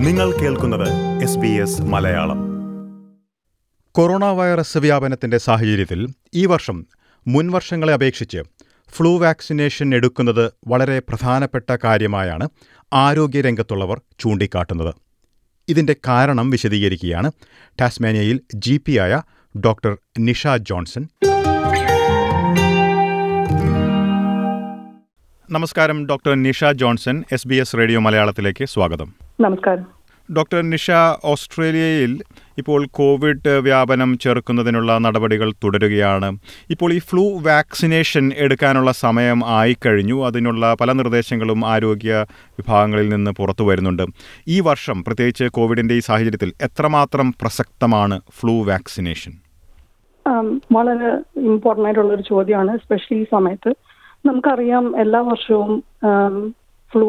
നിങ്ങൾ കേൾക്കുന്നത് S B S Malayalam. Corona virus വ്യാപനത്തിന്റെ സാഹചര്യത്തിൽ ഈ വർഷം മുൻവർഷങ്ങളെ അപേക്ഷിച്ച് ഫ്ലൂ വാക്സിനേഷൻ എടുക്കുന്നത് വളരെ പ്രധാനപ്പെട്ട കാര്യമായാണ് ആരോഗ്യരംഗത്തുള്ളവർ ചൂണ്ടിക്കാട്ടുന്നത്. ഇതിന്റെ കാരണം വിശദീകരിക്കുകയാണ് ടാസ്മാനിയയിൽ ജി ആയ ഡോക്ടർ നിഷ ജോൺസൺ. നമസ്കാരം doctor Nisha Johnson S B S radio മലയാളത്തിലേക്ക് സ്വാഗതം. നമസ്കാരം. ഡോക്ടർ നിഷ ഓസ്ട്രേലിയയിൽ ഇപ്പോൾ കോവിഡ് വ്യാപനം ചെറുക്കുന്നതിനുള്ള നടപടികൾ തുടരുകയാണ്. ഇപ്പോൾ ഈ ഫ്ലൂ വാക്സിനേഷൻ എടുക്കാനുള്ള സമയം ആയിക്കഴിഞ്ഞു. അതിനുള്ള പല നിർദ്ദേശങ്ങളും ആരോഗ്യ വിഭാഗങ്ങളിൽ നിന്ന് പുറത്തു വരുന്നുണ്ട്. ഈ വർഷം പ്രത്യേകിച്ച് കോവിഡിന്റെ ഈ സാഹചര്യത്തിൽ എത്രമാത്രം പ്രസക്തമാണ് ഫ്ലൂ വാക്സിനേഷൻ? വളരെ ഇമ്പോർട്ടന്റ് ആയിട്ടുള്ള ഒരു ചോദ്യമാണ്. സ്പെഷ്യലി ഈ സമയത്ത് നമുക്കറിയാം എല്ലാ വർഷവും ഫ്ലൂ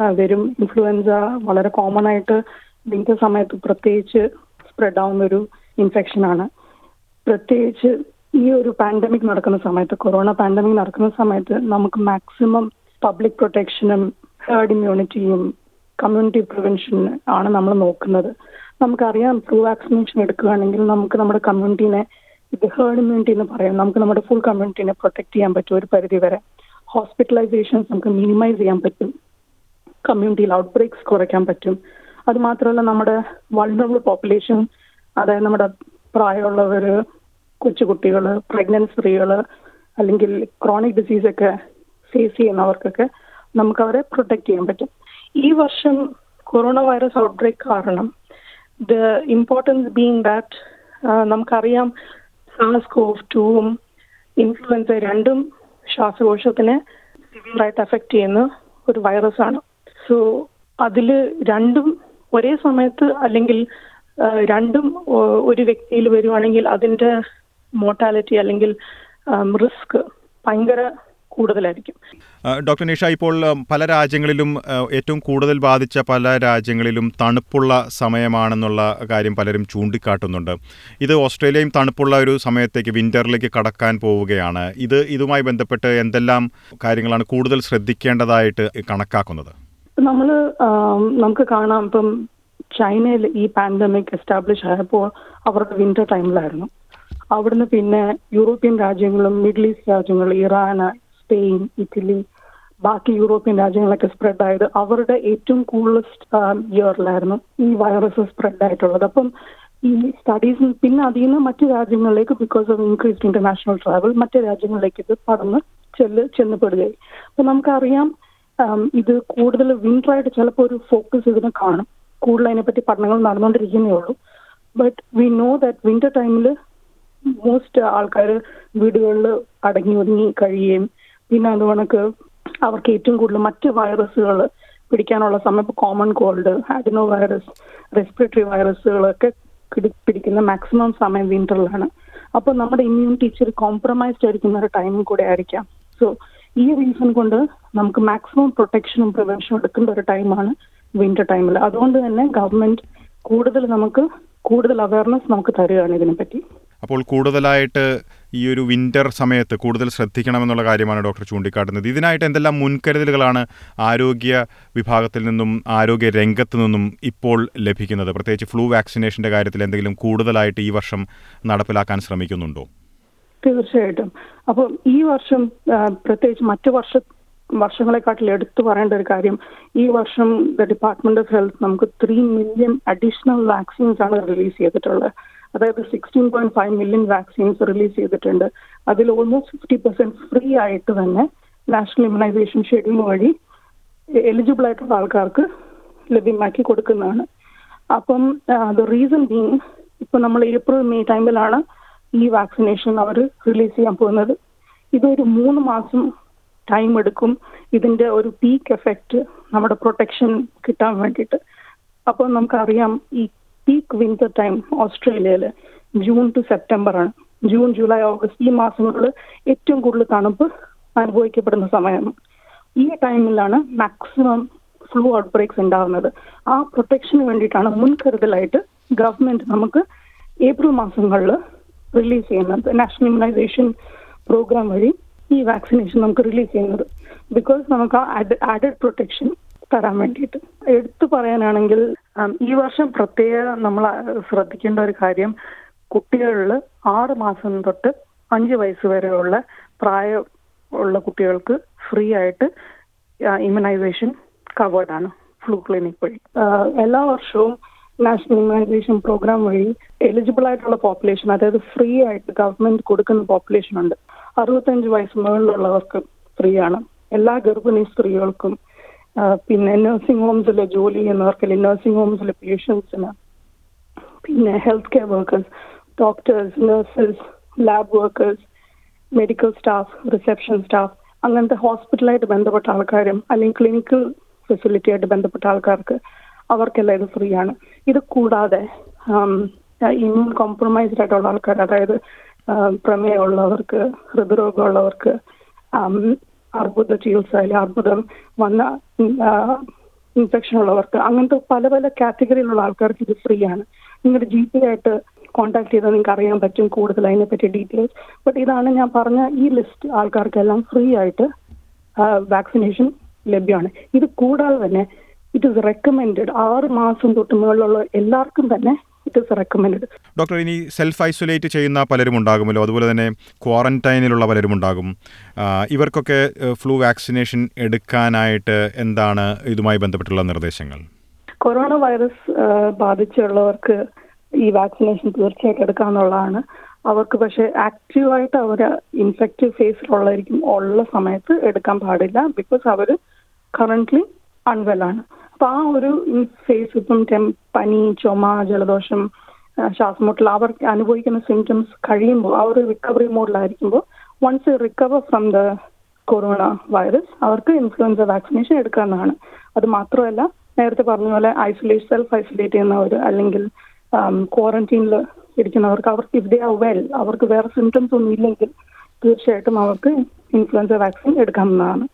വരും. ഇൻഫ്ലുവൻസ വളരെ കോമൺ ആയിട്ട് വിന്റർ സമയത്ത് പ്രത്യേകിച്ച് സ്പ്രെഡ് ആവുന്ന ഒരു ഇൻഫെക്ഷൻ ആണ്. പ്രത്യേകിച്ച് ഈ ഒരു പാൻഡമിക് നടക്കുന്ന സമയത്ത് കൊറോണ പാൻഡമിക് നടക്കുന്ന സമയത്ത് നമുക്ക് മാക്സിമം പബ്ലിക് പ്രൊട്ടക്ഷനും ഹേർഡ് ഇമ്മ്യൂണിറ്റിയും കമ്മ്യൂണിറ്റി പ്രിവെൻഷൻ ആണ് നമ്മൾ നോക്കുന്നത്. നമുക്കറിയാം ഫ്ലൂ വാക്സിനേഷൻ എടുക്കുകയാണെങ്കിൽ നമുക്ക് നമ്മുടെ കമ്മ്യൂണിറ്റീനെ ഇത് ഹേർഡ് ഇമ്മ്യൂണിറ്റി എന്ന് പറയാം. നമുക്ക് നമ്മുടെ ഫുൾ കമ്മ്യൂണിറ്റീനെ പ്രൊട്ടക്ട് ചെയ്യാൻ പറ്റും ഒരു പരിധി വരെ ഹോസ്പിറ്റലൈസേഷൻസ് നമുക്ക് മിനിമൈസ് ചെയ്യാൻ പറ്റും. കമ്മ്യൂണിറ്റിയിൽ ഔട്ട് ബ്രേക്സ് കുറയ്ക്കാൻ പറ്റും. അത് മാത്രമല്ല നമ്മുടെ വൾണറബിൾ പോപ്പുലേഷൻ അതായത് നമ്മുടെ പ്രായമുള്ളവർ കൊച്ചുകുട്ടികൾ പ്രഗ്നൻസ് സ്ത്രീകൾ അല്ലെങ്കിൽ ക്രോണിക് ഡിസീസ് ഒക്കെ ഫേസ് ചെയ്യുന്നവർക്കൊക്കെ നമുക്ക് അവരെ പ്രൊട്ടക്ട് ചെയ്യാൻ പറ്റും. ഈ വർഷം കൊറോണ വൈറസ് ഔട്ട് ബ്രേക്ക് കാരണം ദ ഇമ്പോർട്ടൻസ് ബീങ് ദാറ്റ് നമുക്കറിയാം സാസ് കോവ് ടൂവും ഇൻഫ്ലുവൻസ രണ്ടും ശ്വാസകോശത്തിനെ സിവിയറായിട്ട് അഫക്റ്റ് ചെയ്യുന്ന ഒരു വൈറസ് ആണ്. സോ അതിൽ രണ്ടും ഒരേ സമയത്ത് അല്ലെങ്കിൽ രണ്ടും ഒരു വ്യക്തിയിൽ വരുവാണെങ്കിൽ അതിന്റെ മോർട്ടാലിറ്റി അല്ലെങ്കിൽ റിസ്ക് ഭയങ്കര കൂടുതലായിരിക്കും. ഡോക്ടർ നിഷ ഇപ്പോൾ പല രാജ്യങ്ങളിലും ഏറ്റവും കൂടുതൽ ബാധിച്ച പല രാജ്യങ്ങളിലും തണുപ്പുള്ള സമയമാണെന്നുള്ള കാര്യം പലരും ചൂണ്ടിക്കാട്ടുന്നുണ്ട്. ഇത് ഓസ്ട്രേലിയയും തണുപ്പുള്ള ഒരു സമയത്തേക്ക് വിന്ററിലേക്ക് കടക്കാൻ പോവുകയാണ്. ഇത് ഇതുമായി ബന്ധപ്പെട്ട് എന്തെല്ലാം കാര്യങ്ങളാണ് കൂടുതൽ ശ്രദ്ധിക്കേണ്ടതായിട്ട് കണക്കാക്കുന്നത്? നമ്മൾ നമുക്ക് കാണാം ഇപ്പം ചൈനയിൽ ഈ പാൻഡമിക് എസ്റ്റാബ്ലിഷ് ആയപ്പോൾ അവരുടെ വിന്റർ ടൈമിലായിരുന്നു അവിടുന്ന് പിന്നെ യൂറോപ്യൻ രാജ്യങ്ങളും മിഡിൽ ഈസ്റ്റ് രാജ്യങ്ങൾ ഇറാൻ സ്പെയിൻ ഇറ്റലി ബാക്കി യൂറോപ്യൻ രാജ്യങ്ങളൊക്കെ സ്പ്രെഡ് ആയത് അവരുടെ ഏറ്റവും കൂളസ്റ്റ് ഇയറിലായിരുന്നു ഈ വൈറസ് സ്പ്രെഡ് ആയിട്ടുള്ളത്. അപ്പം ഈ സ്റ്റഡീസ് പിന്നെ അതിൽ നിന്ന് മറ്റു രാജ്യങ്ങളിലേക്ക് because of increased international travel മറ്റു രാജ്യങ്ങളിലേക്ക് ഇത് പടർന്ന് ചെല്ല് ചെന്നപ്പെടുകയായി അപ്പൊ നമുക്കറിയാം ഇത് കൂടുതൽ വിന്റർ ആയിട്ട് ചിലപ്പോൾ ഒരു ഫോക്കസ് ഇതിന് കാണും. കൂടുതൽ അതിനെപ്പറ്റി പഠനങ്ങൾ നടന്നുകൊണ്ടിരിക്കുന്നേ ഉള്ളൂ. But we know that winter ടൈമിൽ മോസ്റ്റ് ആൾക്കാർ വീടുകളിൽ അടങ്ങി ഒതുങ്ങി കഴിയുകയും പിന്നെ അത് കണക്ക് അവർക്ക് ഏറ്റവും കൂടുതൽ മറ്റ് വൈറസുകൾ പിടിക്കാനുള്ള സമയം ഇപ്പോൾ common cold adeno virus respiratory വൈറസുകളൊക്കെ പിടി- പിടിക്കുന്ന മാക്സിമം സമയം വിന്ററിലാണ് അപ്പോൾ നമ്മുടെ ഇമ്മ്യൂണിറ്റി ഇച്ചിരി കോംപ്രമൈസ്ഡ് ആയിരിക്കുന്ന ഒരു ടൈം കൂടെ ആയിരിക്കാം. സോ ഈ റീസൺ കൊണ്ട് നമുക്ക് മാക്സിമം പ്രൊട്ടക്ഷനും പ്രിവെൻഷനും എടുക്കേണ്ട ഒരു ടൈമാണ് വിന്റർ ടൈമിൽ അതുകൊണ്ട് തന്നെ ഗവൺമെന്റ് കൂടുതൽ നമുക്ക് കൂടുതൽ അവയർനെസ് നമുക്ക് തരികയാണ് ഇതിനെപ്പറ്റി. അപ്പോൾ കൂടുതലായിട്ട് ഈ ഒരു വിന്റർ സമയത്ത് കൂടുതൽ ശ്രദ്ധിക്കണമെന്നുള്ള കാര്യമാണ് ഡോക്ടർ ചൂണ്ടിക്കാട്ടുന്നത്. ഇതിനായിട്ട് എന്തെല്ലാം മുൻകരുതലുകളാണ് ആരോഗ്യ വിഭാഗത്തിൽ നിന്നും ആരോഗ്യ രംഗത്തു നിന്നും ഇപ്പോൾ ലഭിക്കുന്നത്? പ്രത്യേകിച്ച് ഫ്ലൂ വാക്സിനേഷന്റെ കാര്യത്തിൽ എന്തെങ്കിലും കൂടുതലായിട്ട് ഈ വർഷം നടപ്പിലാക്കാൻ ശ്രമിക്കുന്നുണ്ടോ? തീർച്ചയായിട്ടും. അപ്പോൾ ഈ വർഷം പ്രത്യേകിച്ച് മറ്റു വർഷ വർഷങ്ങളെക്കാട്ടിൽ എടുത്തു പറയേണ്ട ഒരു കാര്യം ഈ വർഷം ദ ഡിപ്പാർട്ട്മെന്റ് ഓഫ് ഹെൽത്ത് നമുക്ക് ത്രീ മില്യൺ അഡീഷണൽ വാക്സിൻസ് ആണ് റിലീസ് ചെയ്തിട്ടുള്ളത്. അതായത് sixteen point five million vaccines release ചെയ്തിട്ടുണ്ട്. അതിൽ ഓൾമോസ്റ്റ് ഫിഫ്റ്റി പെർസെന്റ് ഫ്രീ ആയിട്ട് തന്നെ നാഷണൽ ഇമ്മ്യൂണൈസേഷൻ ഷെഡ്യൂൾ വഴി എലിജിബിൾ ആയിട്ടുള്ള ആൾക്കാർക്ക് ലഭ്യമാക്കി കൊടുക്കുന്നതാണ്. അപ്പം ദ റീസൺ ബീങ് ഇപ്പൊ നമ്മൾ ഏപ്രിൽ മെയ് ടൈമിലാണ് ഈ വാക്സിനേഷൻ അവർ റിലീസ് ചെയ്യാൻ പോകുന്നത്. ഇതൊരു മൂന്ന് മാസം ടൈം എടുക്കും. ഇതിന്റെ ഒരു പീക്ക് എഫക്റ്റ് നമ്മുടെ പ്രൊട്ടക്ഷൻ കിട്ടാൻ വേണ്ടിയിട്ട്. അപ്പോൾ നമുക്കറിയാം ഈ പീക്ക് വിന്റർ ടൈം ഓസ്ട്രേലിയയിൽ ജൂൺ ടു സെപ്റ്റംബർ ആണ്. ജൂൺ ജൂലൈ ഓഗസ്റ്റ് ഈ മാസങ്ങളിൽ ഏറ്റവും കൂടുതൽ തണുപ്പ് അനുഭവിക്കപ്പെടുന്ന സമയമാണ്. ഈ ടൈമിലാണ് മാക്സിമം ഫ്ലൂ ഔട്ട് ബ്രേക്സ് ഉണ്ടാകുന്നത്. ആ പ്രൊട്ടക്ഷന് വേണ്ടിയിട്ടാണ് മുൻകരുതലായിട്ട് ഗവൺമെന്റ് നമുക്ക് ഏപ്രിൽ മാസങ്ങളിൽ റിലീസ് ചെയ്യുന്നത്. നാഷണൽ ഇമ്മ്യൂണൈസേഷൻ പ്രോഗ്രാം വഴി ഈ വാക്സിനേഷൻ നമുക്ക് റിലീസ് ചെയ്യുന്നത്. ബിക്കോസ് നമുക്ക് ആ ആഡഡ് പ്രൊട്ടക്ഷൻ തരാൻ വേണ്ടിയിട്ട്. എടുത്തു പറയാനാണെങ്കിൽ ഈ വർഷം പ്രത്യേക നമ്മൾ ശ്രദ്ധിക്കേണ്ട ഒരു കാര്യം കുട്ടികളിൽ ആറ് മാസം തൊട്ട് അഞ്ച് വയസ്സ് വരെയുള്ള പ്രായം ഉള്ള കുട്ടികൾക്ക് ഫ്രീ ആയിട്ട് ഇമ്മ്യൂണൈസേഷൻ കവേർഡാണ് ഫ്ലൂ ക്ലിനിക് വഴി. എല്ലാ വർഷവും നാഷണൽ ഇമ്മ്യൂണൈസേഷൻ പ്രോഗ്രാം വഴി എലിജിബിൾ ആയിട്ടുള്ള പോപ്പുലേഷൻ അതായത് ഫ്രീ ആയിട്ട് ഗവൺമെന്റ് കൊടുക്കുന്ന പോപ്പുലേഷൻ ഉണ്ട്. അറുപത്തഞ്ച് വയസ്സ് മുകളിലുള്ളവർക്ക് ഫ്രീ ആണ്. എല്ലാ ഗർഭിണി സ്ത്രീകൾക്കും പിന്നെ നഴ്സിംഗ് ഹോംസിലെ ജോലി ചെയ്യുന്നവർക്ക് നഴ്സിംഗ് ഹോംസിലെ പേഷ്യൻസിന് പിന്നെ health care workers doctors nurses lab workers medical staff reception staff അങ്ങനത്തെ ഹോസ്പിറ്റലായിട്ട് ബന്ധപ്പെട്ട ആൾക്കാരും അല്ലെങ്കിൽ ക്ലിനിക്കൽ ഫെസിലിറ്റി ആയിട്ട് ബന്ധപ്പെട്ട ആൾക്കാർക്ക് അവർക്കെല്ലാം ഇത് ഫ്രീ ആണ്. ഇത് കൂടാതെ ഇമ്മ്യൂൺ കോംപ്രമൈസ്ഡ് ആയിട്ടുള്ള ആൾക്കാർ അതായത് പ്രമേയമുള്ളവർക്ക് ഹൃദ്രോഗമുള്ളവർക്ക് അർബുദ ചികിത്സ അല്ലെങ്കിൽ അർബുദം വന്ന ഇൻഫെക്ഷൻ ഉള്ളവർക്ക് അങ്ങനത്തെ പല പല കാറ്റഗറിയിലുള്ള ആൾക്കാർക്ക് ഇത് ഫ്രീ ആണ് നിങ്ങളുടെ ജി പി ആയിട്ട് കോൺടാക്ട് ചെയ്താൽ നിങ്ങൾക്ക് അറിയാൻ പറ്റും കൂടുതൽ അതിനെപ്പറ്റി ഡീറ്റെയിൽസ്. ബട്ട് ഇതാണ് ഞാൻ പറഞ്ഞ ഈ ലിസ്റ്റ് ആൾക്കാർക്കെല്ലാം ഫ്രീ ആയിട്ട് വാക്സിനേഷൻ ലഭ്യമാണ്. ഇത് കൂടാതെ തന്നെ ഇറ്റ് ഇസ് റെക്കമെൻഡ് ആറ് മാസം തൊട്ട് മുകളിലുള്ള എല്ലാവർക്കും തന്നെ ഇറ്റ് ഇസ് റെക്കമെൻഡ് ഡോക്ടർ ഇനി സെൽഫ് ഐസൊലേറ്റ് ചെയ്യുന്ന പലരും ഉണ്ടാകുമല്ലോ. അതുപോലെ തന്നെ ക്വാറന്റൈനിലുള്ള പലരും ഉണ്ടാകും. ഇവർക്കൊക്കെ ഫ്ലൂ വാക്സിനേഷൻ എടുക്കാനായിട്ട് എന്താണ് ഇതുമായി ബന്ധപ്പെട്ടുള്ള നിർദ്ദേശങ്ങൾ? കൊറോണ വൈറസ് ബാധിച്ചുള്ളവർക്ക് ഈ വാക്സിനേഷൻ തീർച്ചയായിട്ടും എടുക്കാന്നുള്ളതാണ്. അവർക്ക് പക്ഷെ ആക്റ്റീവായിട്ട് അവർ ഇൻഫെക്റ്റീവ് ഫേസിലുള്ളതായിരിക്കും ഉള്ള സമയത്ത് എടുക്കാൻ പാടില്ല. ബിക്കോസ് അവർ കറന്റ്ലി അൺവെൽ അപ്പോൾ അപ്പൊ ആ ഒരു ഫേസ് ഇപ്പം പനി ചുമ ജലദോഷം ശ്വാസമുട്ടൽ അവർ അനുഭവിക്കുന്ന സിംറ്റംസ് കഴിയുമ്പോൾ ആ ഒരു recovery മോഡിലായിരിക്കുമ്പോൾ once recover from the corona virus അവർക്ക് ഇൻഫ്ലുവൻസ വാക്സിനേഷൻ എടുക്കാവുന്നതാണ് അത് മാത്രമല്ല നേരത്തെ പറഞ്ഞ പോലെ ഐസൊലേറ്റ് സെൽഫ് ഐസൊലേറ്റ് ചെയ്യുന്നവർ അല്ലെങ്കിൽ ക്വാറന്റീനിൽ ഇരിക്കുന്നവർക്ക് അവർക്ക് ഇഫ് ദേ ആർ വെൽ അവർക്ക് വേറെ സിംറ്റംസ് ഒന്നും ഇല്ലെങ്കിൽ തീർച്ചയായിട്ടും അവർക്ക് ഇൻഫ്ലുവൻസ വാക്സിൻ എടുക്കാവുന്നതാണ്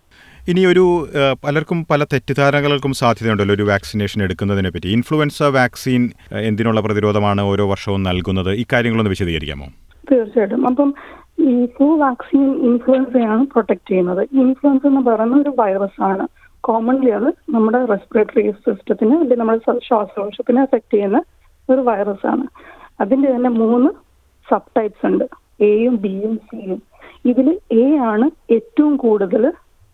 ഇനി ഒരു പലർക്കും പല തെറ്റിദ്ധാരണകൾക്കും സാധ്യതയുണ്ടല്ലോ ഒരു വാക്സിനേഷൻ എടുക്കുന്നതിനെ പറ്റി. ഇൻഫ്ലുവൻസ വാക്സിൻ എന്തിനുള്ള പ്രതിരോധമാണ് ഓരോ വർഷവും നൽകുന്നത്? ഇക്കാര്യങ്ങളൊന്ന് വിശദീകരിക്കാമോ? തീർച്ചയായിട്ടും. അപ്പം ഈ ഫ്ലൂ വാക്സിൻ ഇൻഫ്ലുവൻസയാണ് പ്രൊട്ടക്ട് ചെയ്യുന്നത്. ഇൻഫ്ലുവൻസ എന്ന് പറയുന്ന ഒരു വൈറസ് ആണ് കോമൺലി അത് നമ്മുടെ റെസ്പിറേറ്ററി സിസ്റ്റത്തിന് അല്ലെങ്കിൽ നമ്മുടെ ശ്വ- ശ്വാസകോശത്തിനെ എഫക്ട് ചെയ്യുന്ന ഒരു വൈറസ് ആണ് അതിന്റെ തന്നെ മൂന്ന് സബ് ടൈപ്സ് ഉണ്ട്. എയും ബിയും സിയും ഇതിൽ എ ആണ് ഏറ്റവും കൂടുതൽ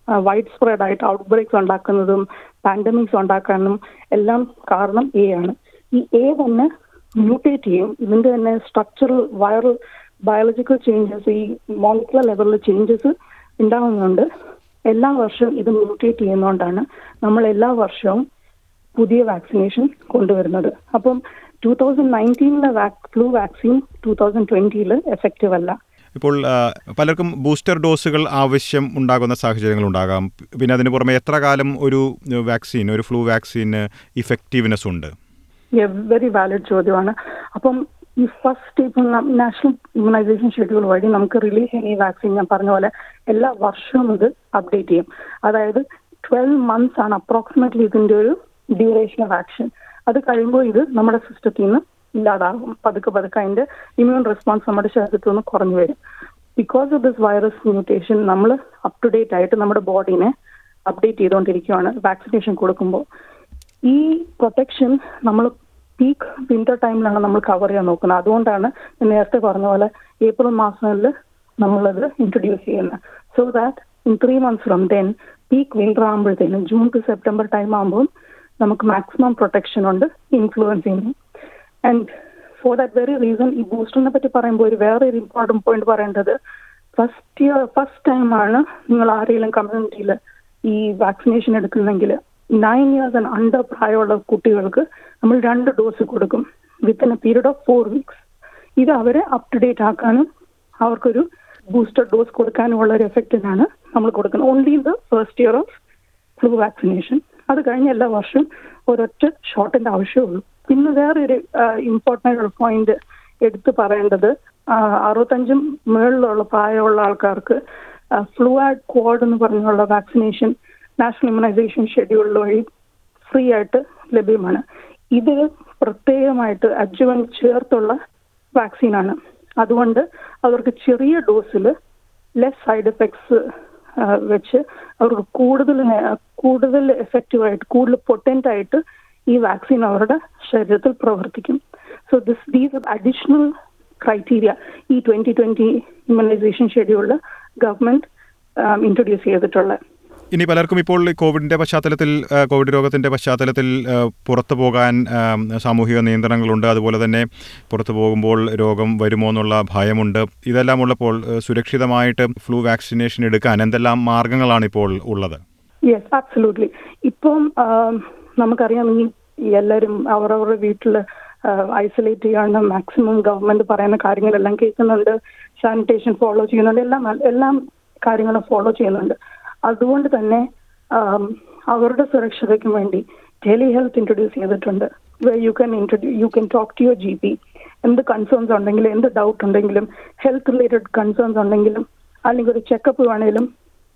വൈഡ് സ്പ്രെഡ് ആയിട്ട് ഔട്ട് ബ്രേക്ക്സ് ഉണ്ടാക്കുന്നതും പാൻഡമിക്സ് ഉണ്ടാക്കാനും എല്ലാം കാരണം എ ആണ്. ഈ എ തന്നെ മ്യൂട്ടേറ്റ് ചെയ്യും. ഇതിന്റെ തന്നെ സ്ട്രക്ചറൽ വൈറൽ ബയോളജിക്കൽ ചേഞ്ചസ് ഈ മോളിക്കുലർ ലെവലിൽ ചേഞ്ചസ് ഉണ്ടാകുന്നുണ്ട് എല്ലാ വർഷവും ഇത് മ്യൂട്ടേറ്റ് ചെയ്യുന്നതുകൊണ്ടാണ് നമ്മൾ എല്ലാ വർഷവും പുതിയ വാക്സിനേഷൻ കൊണ്ടുവരുന്നത്. അപ്പം ടൂ തൗസൻഡ് നയന്റീനിലെ ഫ്ലൂ വാക്സിൻ ടൂ തൗസൻഡ് ട്വന്റിയിൽ എഫക്റ്റീവ് അല്ല. ഇപ്പോൾ പലർക്കും ബൂസ്റ്റർ ഡോസുകൾ ആവശ്യം ഉണ്ടാകുന്ന സാഹചര്യങ്ങൾ ഉണ്ടാകാം പിന്നെ അതിന് പുറമെ എത്ര കാലം ഒരു വാക്സിൻ ഒരു ഫ്ലൂ വാക്സിന് ഇഫക്റ്റീവ്നെസ് ഉണ്ട്? വെരി വാലിഡ് ചോദ്യമാണ്. അപ്പം ഈ ഫസ്റ്റ് ഇപ്പം നാഷണൽ ഇമ്മ്യൂണൈസേഷൻ ഷെഡ്യൂൾ വഴി നമുക്ക് റിലീസ് ചെയ്യുന്ന ഈ വാക്സിൻ ഞാൻ പറഞ്ഞ പോലെ എല്ലാ വർഷവും ഇത് അപ്ഡേറ്റ് ചെയ്യും. അതായത് ട്വൽവ് മന്ത്സ് ആണ് അപ്രോക്സിമേറ്റ്ലി ഇതിന്റെ ഒരു ഡ്യൂറേഷൻ ഓഫ് ആക്ഷൻ. അത് കഴിയുമ്പോൾ ഇത് നമ്മുടെ സിസ്റ്റത്തിൽ നിന്ന് ഇല്ലാതാകും. പതുക്കെ പതുക്കെ അതിന്റെ ഇമ്മ്യൂൺ റെസ്പോൺസ് നമ്മുടെ ശരീരത്തിൽ നിന്ന് കുറഞ്ഞു വരും. Because of this virus mutation നമ്മൾ അപ് ടു ഡേറ്റ് ആയിട്ട് നമ്മുടെ ബോഡീനെ അപ്ഡേറ്റ് ചെയ്തുകൊണ്ടിരിക്കുകയാണ് വാക്സിനേഷൻ കൊടുക്കുമ്പോൾ. ഈ പ്രൊട്ടക്ഷൻ നമ്മൾ പീക്ക് വിന്റർ ടൈമിലാണ് നമ്മൾ കവർ ചെയ്യാൻ നോക്കുന്നത്. അതുകൊണ്ടാണ് നേരത്തെ പറഞ്ഞ പോലെ ഏപ്രിൽ മാസങ്ങളിൽ നമ്മളത് ഇൻട്രൊഡ്യൂസ് ചെയ്യുന്നത്. So that in three months from then peak winter ആകുമ്പോഴത്തേനും June to September time ആകുമ്പോൾ നമുക്ക് മാക്സിമം പ്രൊട്ടക്ഷൻ ഉണ്ട് ഇൻഫ്ലുവൻസിന് and for that very reason ഈ ബൂസ്റ്ററിനെ പറ്റി പറയുമ്പോൾ ഒരു വേറെ ഒരു ഇമ്പോർട്ടന്റ് പോയിന്റ് പറയേണ്ടത് ഫസ്റ്റ് ഇയർ ഫസ്റ്റ് ടൈമാണ് നിങ്ങൾ ആരെങ്കിലും കമ്മ്യൂണിറ്റിയിൽ ഈ വാക്സിനേഷൻ എടുക്കുന്നെങ്കിൽ നയൻ ഇയേഴ്സ് ആൻഡ് അണ്ടർ പ്രായമുള്ള കുട്ടികൾക്ക് നമ്മൾ രണ്ട് ഡോസ് കൊടുക്കും. Within a period of four weeks ഇത് അവരെ അപ് ടു ഡേറ്റ് ആക്കാനും അവർക്കൊരു ബൂസ്റ്റർ ഡോസ് കൊടുക്കാനുമുള്ള ഒരു എഫക്റ്റിനാണ് നമ്മൾ കൊടുക്കുന്നത്. Only the first year of flu vaccination അത് കഴിഞ്ഞ എല്ലാ വർഷവും ഒരൊറ്റ ഷോട്ടിന്റെ ആവശ്യമുള്ളൂ. പിന്നെ വേറൊരു ഇമ്പോർട്ടന്റ് പോയിന്റ് എടുത്തു പറയേണ്ടത് അറുപത്തഞ്ചും മുകളിലുള്ള പ്രായമുള്ള ആൾക്കാർക്ക് ഫ്ലൂആഡ് കോഡ് എന്ന് പറഞ്ഞുള്ള വാക്സിനേഷൻ നാഷണൽ ഇമ്മ്യൂണൈസേഷൻ ഷെഡ്യൂളിൽ വഴി ഫ്രീ ആയിട്ട് ലഭ്യമാണ്. ഇത് പ്രത്യേകമായിട്ട് അജുവൻ ചേർത്തുള്ള വാക്സിനാണ് അതുകൊണ്ട് അവർക്ക് ചെറിയ ഡോസിൽ ലെസ് സൈഡ് എഫക്ട്സ് വെച്ച് അവർക്ക് കൂടുതൽ കൂടുതൽ എഫക്റ്റീവായിട്ട് കൂടുതൽ പൊട്ടന്റ് ആയിട്ട് ഈ വാക്സിൻ അവരുടെ ശരീരത്തിൽ പ്രവർത്തിക്കും. So this these additional criteria ഈ ട്വന്റി ട്വന്റി ഇമ്മ്യൂണൈസേഷൻ ഷെഡ്യൂളിൽ ഗവൺമെന്റ് ഇൻട്രൊഡ്യൂസ് ചെയ്തിട്ടുള്ളത്. ഇനി പലർക്കും ഇപ്പോൾ കോവിഡിന്റെ പശ്ചാത്തലത്തിൽ കോവിഡ് രോഗത്തിന്റെ പശ്ചാത്തലത്തിൽ പുറത്തു പോകാൻ സാമൂഹിക നിയന്ത്രണങ്ങളുണ്ട്. അതുപോലെ തന്നെ പുറത്തു പോകുമ്പോൾ രോഗം വരുമോ എന്നുള്ള ഭയമുണ്ട്. ഇതെല്ലാം ഉള്ളപ്പോൾ സുരക്ഷിതമായിട്ട് ഫ്ലൂ വാക്സിനേഷൻ എടുക്കാൻ എന്തെല്ലാം മാർഗങ്ങളാണ് ഇപ്പോൾ ഉള്ളത്? യെസ് അബ്സലൂട്ട്ലി ഇപ്പം നമുക്കറിയാം ഈ എല്ലാവരും അവരവരുടെ വീട്ടിൽ ഐസൊലേറ്റ് ചെയ്യാണ് മാക്സിമം ഗവൺമെന്റ് പറയുന്ന കാര്യങ്ങളെല്ലാം കേൾക്കുന്നുണ്ട്. സാനിറ്റേഷൻ ഫോളോ ചെയ്യുന്നുണ്ട്. എല്ലാം എല്ലാം കാര്യങ്ങളും ഫോളോ ചെയ്യുന്നുണ്ട്. അതുകൊണ്ട് തന്നെ അവരുടെ സുരക്ഷതയ്ക്ക് വേണ്ടി ടെലി ഹെൽത്ത് ഇൻട്രൊഡ്യൂസ് ചെയ്തിട്ടുണ്ട് you can introduce you can talk to your G P എന്ത് കൺസേൺസ് ഉണ്ടെങ്കിലും എന്ത് ഡൗട്ട് ഉണ്ടെങ്കിലും ഹെൽത്ത് റിലേറ്റഡ് കൺസേൺസ് ഉണ്ടെങ്കിലും അല്ലെങ്കിൽ ഒരു ചെക്കപ്പ് വേണമെങ്കിലും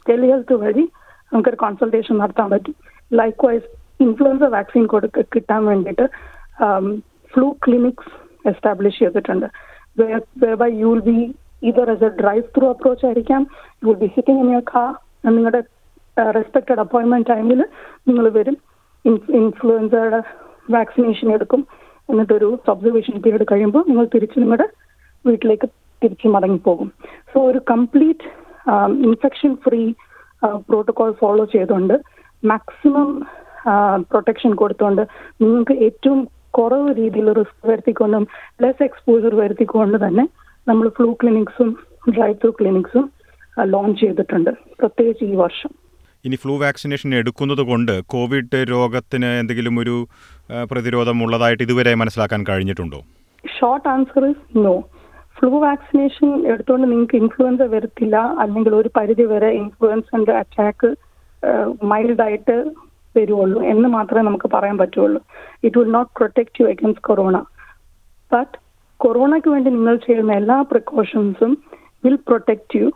ടെലി ഹെൽത്ത് വഴി നമുക്കൊരു കൺസൾട്ടേഷൻ നടത്താൻ പറ്റും. ലൈക്ക് വൈസ് ഇൻഫ്ലുവൻസ വാക്സിൻ കൊടുക്ക കിട്ടാൻ വേണ്ടിയിട്ട് ഫ്ലൂ ക്ലിനിക്സ് എസ്റ്റാബ്ലിഷ് ചെയ്തിട്ടുണ്ട്. By you will be either as a drive through approach ആയിരിക്കാം you will be sitting in your car നിങ്ങളുടെ റെസ്പെക്റ്റഡ് അപ്പോയിൻമെന്റ് ടൈമിൽ നിങ്ങൾ വരും ഇൻഫ്ലുവൻസയുടെ വാക്സിനേഷൻ എടുക്കും എന്നിട്ടൊരു ഒബ്സർവേഷൻ പീരീഡ് കഴിയുമ്പോൾ നിങ്ങൾ തിരിച്ച് നിങ്ങളുടെ വീട്ടിലേക്ക് തിരിച്ച് മടങ്ങിപ്പോകും. സോ ഒരു complete infection free protocol follow ചെയ്തുകൊണ്ട് മാക്സിമം പ്രൊട്ടക്ഷൻ കൊടുത്തുകൊണ്ട് നിങ്ങൾക്ക് ഏറ്റവും കുറവ് രീതിയിൽ റിസ്ക് വരുത്തിക്കൊണ്ടും ലെസ് എക്സ്പോജർ വരുത്തിക്കൊണ്ട് തന്നെ നമ്മൾ ഫ്ലൂ ക്ലിനിക്സും ഡ്രൈവ് ത്രൂ ക്ലിനിക്സും ലോഞ്ച് ചെയ്തിട്ടുണ്ട്. പ്രത്യേകിച്ച് ഈ വർഷം. ഇനി ഫ്ലൂ വാക്സിനേഷൻ എടുക്കുന്നത് കൊണ്ട് കോവിഡ് രോഗത്തിന് എന്തെങ്കിലും ഒരു പ്രതിരോധം ഉള്ളതായിട്ട് ഇതുവരെ മനസ്സിലാക്കാൻ കഴിഞ്ഞിട്ടുണ്ടോ? Short answer is no flu vaccination എടുത്തുകൊണ്ട് നിങ്ങൾക്ക് ഇൻഫ്ലുവൻസ വരത്തില്ല. അല്ലെങ്കിൽ ഒരു പരിധി വരെ ഇൻഫ്ലുവൻസന്റെ അറ്റാക്ക് മൈൽഡ് വരുവുള്ളൂ എന്ന് മാത്രമേ നമുക്ക് പറയാൻ പറ്റുള്ളൂ. It will not protect you against corona but കൊറോണയ്ക്ക് വേണ്ടി നിങ്ങൾ ചെയ്യുന്ന എല്ലാ പ്രിക്കോഷൻസും will protect you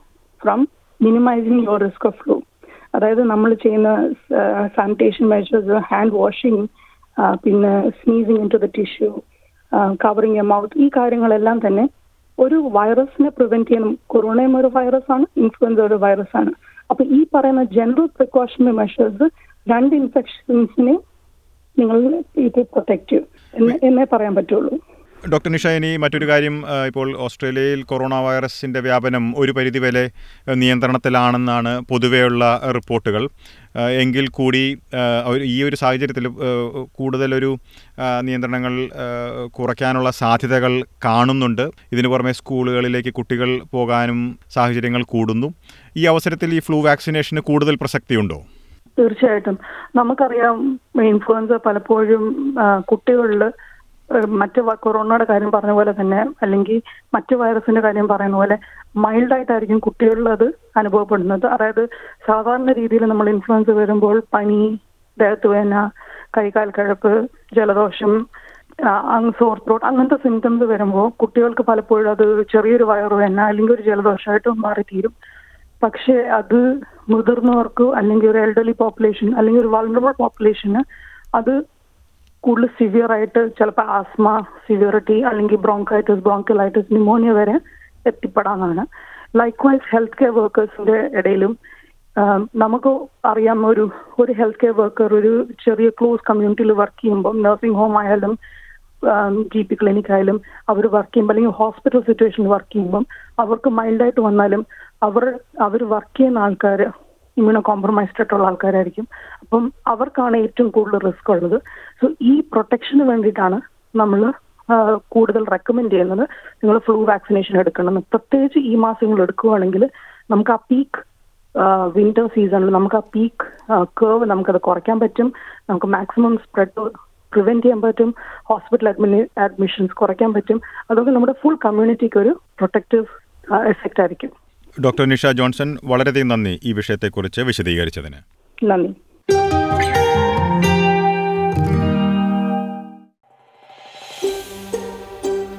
from minimising your risk of flu അതായത് നമ്മൾ ചെയ്യുന്ന സാനിറ്റേഷൻ മെഷേഴ്സ് ഹാൻഡ് വാഷിംഗ് പിന്നെ sneezing into the tissue covering a mouth ഈ കാര്യങ്ങളെല്ലാം തന്നെ ഒരു വൈറസിനെ പ്രിവെന്റ് ചെയ്യണം കൊറോണയും ഒരു വൈറസ് ആണ് ഇൻഫ്ലുവൻസ ഒരു വൈറസ് ആണ്. അപ്പൊ ഈ പറയുന്ന ജനറൽ പ്രിക്കോഷണറി മെഷേഴ്സ് രണ്ട് ഇൻഫെക്ഷൻസിനെ നിങ്ങൾ ഇത് പ്രൊട്ടക്റ്റ് ചെയ്യും എന്നേ പറയാൻ പറ്റുള്ളൂ. ഡോക്ടർ നിഷ ഇനി മറ്റൊരു കാര്യം ഇപ്പോൾ ഓസ്ട്രേലിയയിൽ കൊറോണ വൈറസിന്റെ വ്യാപനം ഒരു പരിധിവരെ നിയന്ത്രണത്തിലാണെന്നാണ് പൊതുവെയുള്ള റിപ്പോർട്ടുകൾ. എങ്കിൽ കൂടി ഈ ഒരു സാഹചര്യത്തിൽ കൂടുതലൊരു നിയന്ത്രണങ്ങൾ കുറയ്ക്കാനുള്ള സാധ്യതകൾ കാണുന്നുണ്ട്. ഇതിനു പുറമെ സ്കൂളുകളിലേക്ക് കുട്ടികൾ പോകാനും സാഹചര്യങ്ങൾ കൂടുന്നു. ഈ അവസരത്തിൽ ഈ ഫ്ലൂ വാക്സിനേഷന് കൂടുതൽ പ്രസക്തിയുണ്ടോ? തീർച്ചയായിട്ടും. നമുക്കറിയാം ഇൻഫ്ലുവൻസ പലപ്പോഴും കുട്ടികളിൽ മറ്റ് കൊറോണയുടെ കാര്യം പറഞ്ഞ പോലെ തന്നെ അല്ലെങ്കിൽ മറ്റു വൈറസിന്റെ കാര്യം പറയുന്ന പോലെ മൈൽഡായിട്ടായിരിക്കും കുട്ടികളിലത് അനുഭവപ്പെടുന്നത്. അതായത് സാധാരണ രീതിയിൽ നമ്മൾ ഇൻഫ്ലുവൻസ് വരുമ്പോൾ പനി ദേഹത്ത് വേദന കൈകാൽ കഴപ്പ് ജലദോഷം സോർ ത്രോട്ട് അങ്ങനത്തെ സിംറ്റംസ് വരുമ്പോൾ കുട്ടികൾക്ക് പലപ്പോഴും അത് ചെറിയൊരു വയറുവേദന അല്ലെങ്കിൽ ഒരു ജലദോഷമായിട്ട് മാറിത്തീരും. പക്ഷേ അത് മുതിർന്നവർക്ക് അല്ലെങ്കിൽ ഒരു എൽഡർലി പോപ്പുലേഷൻ അല്ലെങ്കിൽ ഒരു വൾണറബിൾ പോപ്പുലേഷന് അത് കൂടുതൽ സിവിയർ ആയിട്ട് ചിലപ്പോൾ ആസ്മ സിവിയറിറ്റി അല്ലെങ്കിൽ ബ്രോങ്കൈറ്റിസ് ബ്രോങ്കിലൈറ്റിസ് ന്യൂമോണിയ വരെ എത്തിപ്പെടാന്നാണ് ലൈക്ക് വൈസ് ഹെൽത്ത് കെയർ വർക്കേഴ്സിന്റെ ഇടയിലും നമുക്ക് അറിയാം ഒരു ഒരു ഹെൽത്ത് കെയർ വർക്കർ ഒരു ചെറിയ ക്ലോസ് കമ്മ്യൂണിറ്റിയിൽ വർക്ക് ചെയ്യുമ്പോൾ നഴ്സിംഗ് ഹോം ആയാലും ജി പി ക്ലിനിക് ആയാലും അവർ വർക്ക് ചെയ്യുമ്പോൾ അല്ലെങ്കിൽ ഹോസ്പിറ്റൽ സിറ്റുവേഷനിൽ വർക്ക് ചെയ്യുമ്പം അവർക്ക് മൈൽഡായിട്ട് വന്നാലും അവർ അവർ വർക്ക് ചെയ്യുന്ന ആൾക്കാർ ഇമ്മ്യൂണോ കോംപ്രമൈസ്ഡ് ആയിട്ടുള്ള ആൾക്കാരായിരിക്കും. അപ്പം അവർക്കാണ് ഏറ്റവും കൂടുതൽ റിസ്ക് ഉള്ളത്. സോ ഈ പ്രൊട്ടക്ഷന് വേണ്ടിയിട്ടാണ് നമ്മൾ കൂടുതൽ റെക്കമെൻഡ് ചെയ്യുന്നത്. നിങ്ങൾ ഫ്ലൂ വാക്സിനേഷൻ എടുക്കണം. പ്രത്യേകിച്ച് ഈ മാസം നിങ്ങൾ എടുക്കുകയാണെങ്കിൽ നമുക്ക് ആ പീക്ക് വിന്റർ സീസണിൽ നമുക്ക് ആ പീക്ക് കേർവ് നമുക്കത് കുറയ്ക്കാൻ പറ്റും. നമുക്ക് മാക്സിമം സ്പ്രെഡ് പ്രിവെന്റ് ചെയ്യാൻ പറ്റും. ഹോസ്പിറ്റൽ അഡ്മിനി അഡ്മിഷൻസ് കുറയ്ക്കാൻ പറ്റും. അതൊക്കെ നമ്മുടെ ഫുൾ കമ്മ്യൂണിറ്റിക്ക് ഒരു പ്രൊട്ടക്റ്റീവ് എഫക്റ്റ് ആയിരിക്കും. ഡോക്ടർ നിഷ ജോൺസൺ വളരെയധികം നന്ദി ഈ വിഷയത്തെക്കുറിച്ച് വിശദീകരിച്ചതിന്. നന്ദി.